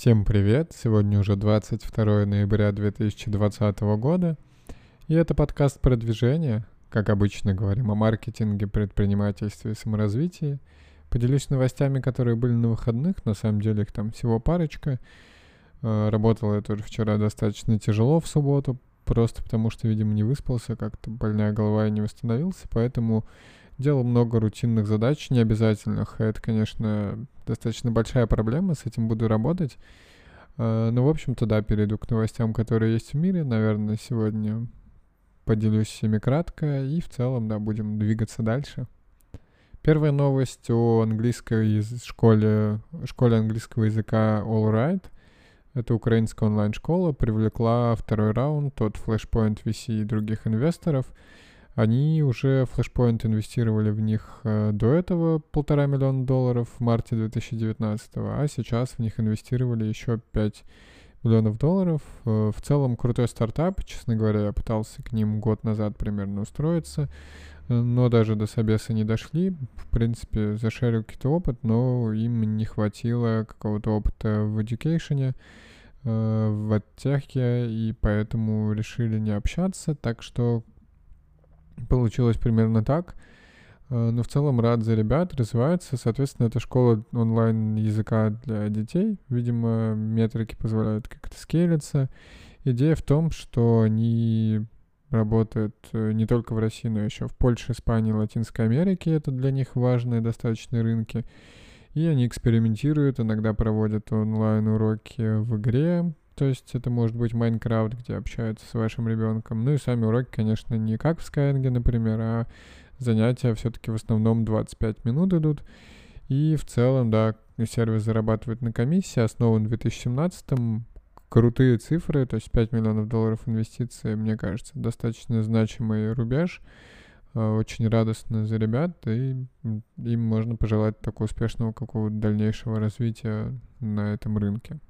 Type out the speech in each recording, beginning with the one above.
Всем привет! Сегодня уже 22 ноября 2020 года, и это подкаст продвижения. Как обычно говорим о маркетинге, предпринимательстве и саморазвитии. Поделюсь новостями, которые были на выходных, на самом деле их там всего парочка. Э, работал я тоже вчера достаточно тяжело в субботу, просто потому что, видимо, не выспался, как-то больная голова и не восстановился, поэтому делал много рутинных задач, необязательных. Это, конечно, достаточно большая проблема, с этим буду работать. А, ну, в общем-то, да, перейду к новостям, которые есть в мире. Наверное, сегодня поделюсь всеми кратко, и в целом, да, будем двигаться дальше. Первая новость о английской школе, школе английского языка All Right. Это украинская онлайн-школа, привлекла второй раунд от Flashpoint VC и других инвесторов — они уже Flashpoint инвестировали в них э, до этого полтора миллиона долларов в марте 2019, а сейчас в них инвестировали еще 5 миллионов долларов. Э, в целом крутой стартап, честно говоря, я пытался к ним год назад примерно устроиться, э, но даже до собеса не дошли. В принципе, зашарил какой-то опыт, но им не хватило какого-то опыта в education, в оттяхе, и поэтому решили не общаться. Так что Получилось примерно так. Э, но в целом рад за ребят, развивается. Соответственно, это школа онлайн языка для детей. Видимо, метрики позволяют как-то скейлиться. Идея в том, что они работают э, не только в России, но еще в Польше, Испании, Латинской Америке. Это для них важные достаточно рынки. И они экспериментируют, иногда проводят онлайн-уроки в игре, то есть это может быть Майнкрафт, где общаются с вашим ребенком. Ну и сами уроки, конечно, не как в Skyeng, например, а занятия все-таки в основном 25 минут идут. И в целом, да, сервис зарабатывает на комиссии, основан в 2017 -м. Крутые цифры, то есть 5 миллионов долларов инвестиций, мне кажется, достаточно значимый рубеж. А, очень радостно за ребят, и им можно пожелать такого успешного какого-то дальнейшего развития на этом рынке.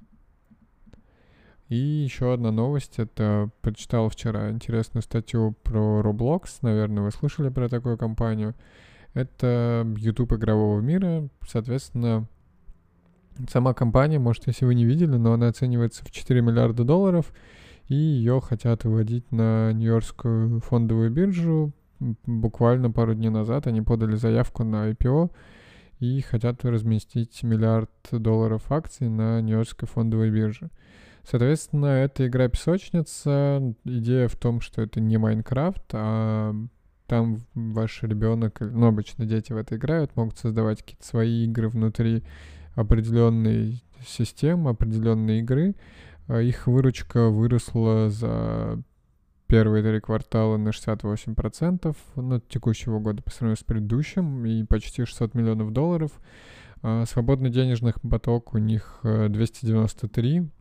И еще одна новость, это прочитал вчера интересную статью про Roblox, наверное, вы слышали про такую компанию. Это YouTube игрового мира, соответственно, сама компания, может, если вы не видели, но она оценивается в 4 миллиарда долларов, и ее хотят выводить на Нью-Йоркскую фондовую биржу. Буквально пару дней назад они подали заявку на IPO и хотят разместить миллиард долларов акций на Нью-Йоркской фондовой бирже. Соответственно, это игра песочница. Идея в том, что это не Майнкрафт, а там ваш ребенок, ну, обычно дети в это играют, могут создавать какие-то свои игры внутри определенной системы, определенной игры. А их выручка выросла за первые три квартала на 68% ну, текущего года по сравнению с предыдущим и почти 600 миллионов долларов. А свободный денежных поток у них 293 э, Э,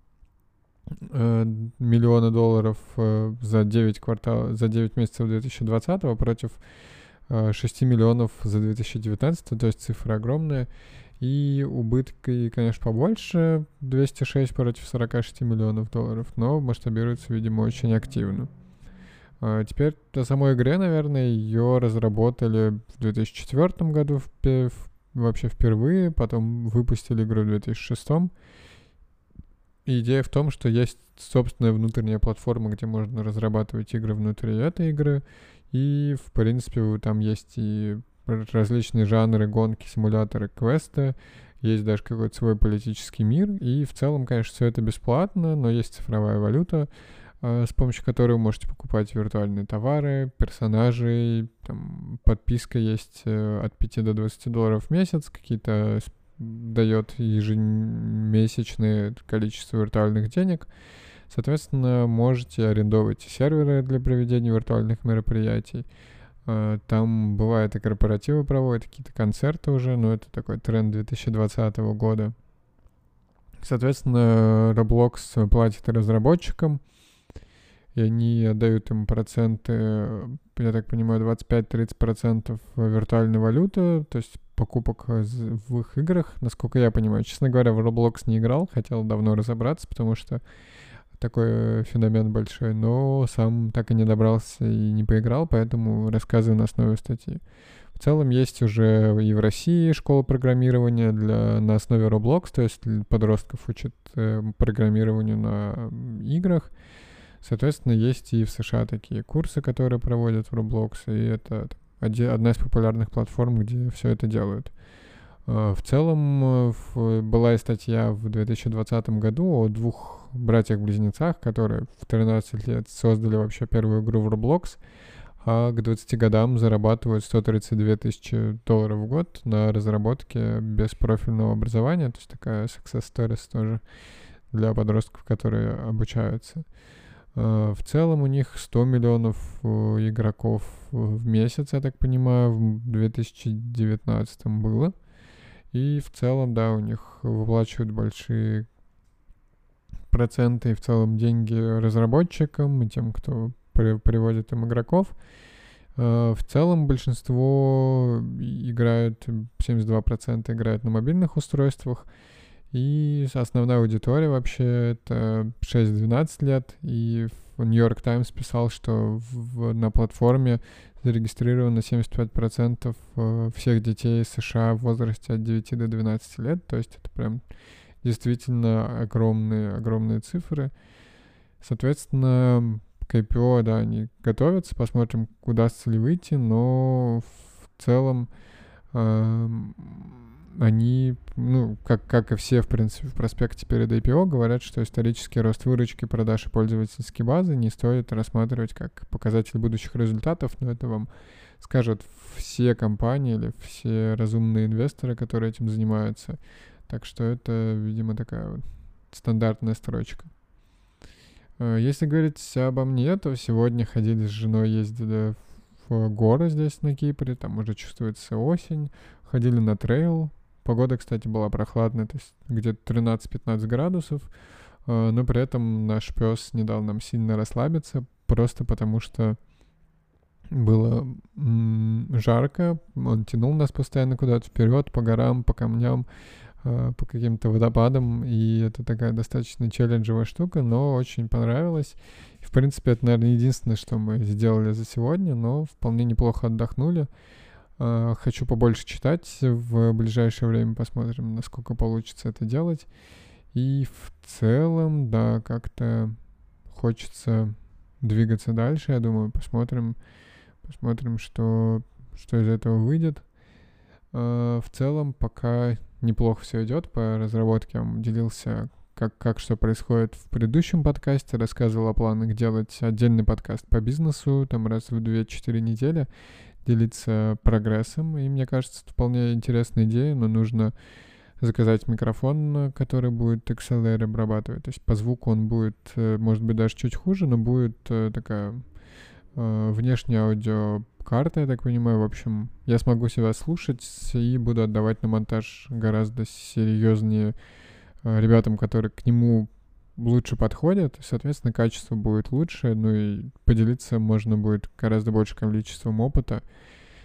миллиона долларов э, за 9 квартал, за 9 месяцев 2020 против 6 э, миллионов за 2019, то есть цифра огромная. И убытки, конечно, побольше, 206 против 46 миллионов долларов, но масштабируется, видимо, очень активно. Теперь о самой игре, наверное, ее разработали в 2004 году в, в, вообще впервые, потом выпустили игру в 2006 идея в том, что есть собственная внутренняя платформа, где можно разрабатывать игры внутри этой игры, и, в принципе, там есть и различные жанры, гонки, симуляторы, квесты, есть даже какой-то свой политический мир, и в целом, конечно, все это бесплатно, но есть цифровая валюта, а, с помощью которой вы можете покупать виртуальные товары, персонажей, там, подписка есть э, от 5 до 20 долларов в месяц, какие-то дает ежемесячное количество виртуальных денег. Соответственно, можете арендовать серверы для проведения виртуальных мероприятий. А, там бывает и корпоративы проводят, какие-то концерты уже, но это такой тренд 2020 года. Соответственно, Roblox платит разработчикам, и они отдают им проценты, я так понимаю, 25-30% виртуальной валюты, то есть покупок э, в их играх, насколько я понимаю. Честно говоря, в Roblox не играл, хотел давно разобраться, потому что такой э, феномен большой, но сам так и не добрался и не поиграл, поэтому рассказываю на основе статьи. В целом есть уже и в России школа программирования для, на основе Roblox, то есть подростков учат э, программированию на играх. Соответственно, есть и в США такие курсы, которые проводят в Roblox, и это одна из популярных платформ, где все это делают. Э, в целом была и статья в 2020 году о двух братьях-близнецах, которые в 13 лет создали вообще первую игру в Roblox, а к 20 годам зарабатывают 132 тысячи долларов в год на разработке без профильного образования, то есть такая success stories тоже для подростков, которые обучаются. Э, в целом у них 100 миллионов игроков в месяц, я так понимаю, в 2019 было. И в целом, да, у них выплачивают большие проценты и в целом деньги разработчикам и тем, кто при, приводит им игроков. В целом большинство играют, 72% играют на мобильных устройствах, и основная аудитория вообще это 6-12 лет, и York Times писал, что в, на платформе зарегистрировано 75% э, всех детей США в возрасте от 9 до 12 лет. То есть это прям действительно огромные, огромные цифры. Соответственно, к IPO, да, они готовятся, посмотрим, удастся ли выйти, но в целом эм, они, ну, как, как и все, в принципе, в проспекте перед IPO, говорят, что исторический рост выручки, продаж и пользовательской базы не стоит рассматривать как показатель будущих результатов, но это вам скажут все компании или все разумные инвесторы, которые этим занимаются. Так что это, видимо, такая вот стандартная строчка. Э, если говорить обо мне, то сегодня ходили с женой, ездили в горы здесь на Кипре, там уже чувствуется осень, ходили на трейл, Погода, кстати, была прохладная, то есть где-то 13-15 градусов, э, но при этом наш пес не дал нам сильно расслабиться, просто потому что было жарко, он тянул нас постоянно куда-то вперед, по горам, по камням, э, по каким-то водопадам, и это такая достаточно челленджевая штука, но очень понравилось. В принципе, это, наверное, единственное, что мы сделали за сегодня, но вполне неплохо отдохнули. А, хочу побольше читать. В ближайшее время посмотрим, насколько получится это делать. И в целом, да, как-то хочется двигаться дальше. Я думаю, посмотрим, посмотрим, что, что из этого выйдет. А, в целом, пока неплохо все идет по разработке. Я делился, как, как что происходит в предыдущем подкасте, рассказывал о планах делать отдельный подкаст по бизнесу, там раз в 2-4 недели делиться прогрессом, и мне кажется, это вполне интересная идея, но нужно заказать микрофон, который будет XLR обрабатывать. То есть по звуку он будет, э, может быть, даже чуть хуже, но будет э, такая э, внешняя аудиокарта, я так понимаю. В общем, я смогу себя слушать и буду отдавать на монтаж гораздо серьезнее ребятам, которые к нему лучше подходят, соответственно, качество будет лучше, ну и поделиться можно будет гораздо больше количеством опыта.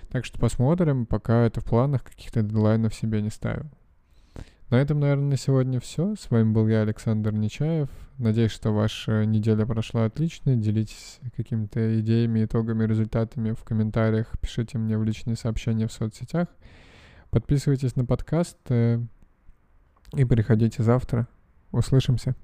Так что посмотрим, пока это в планах, каких-то дедлайнов себе не ставил. На этом, наверное, на сегодня все. С вами был я, Александр Нечаев. Надеюсь, что ваша неделя прошла отлично. Делитесь какими-то идеями, итогами, результатами в комментариях. Пишите мне в личные сообщения в соцсетях. Подписывайтесь на подкаст э, и приходите завтра. Услышимся.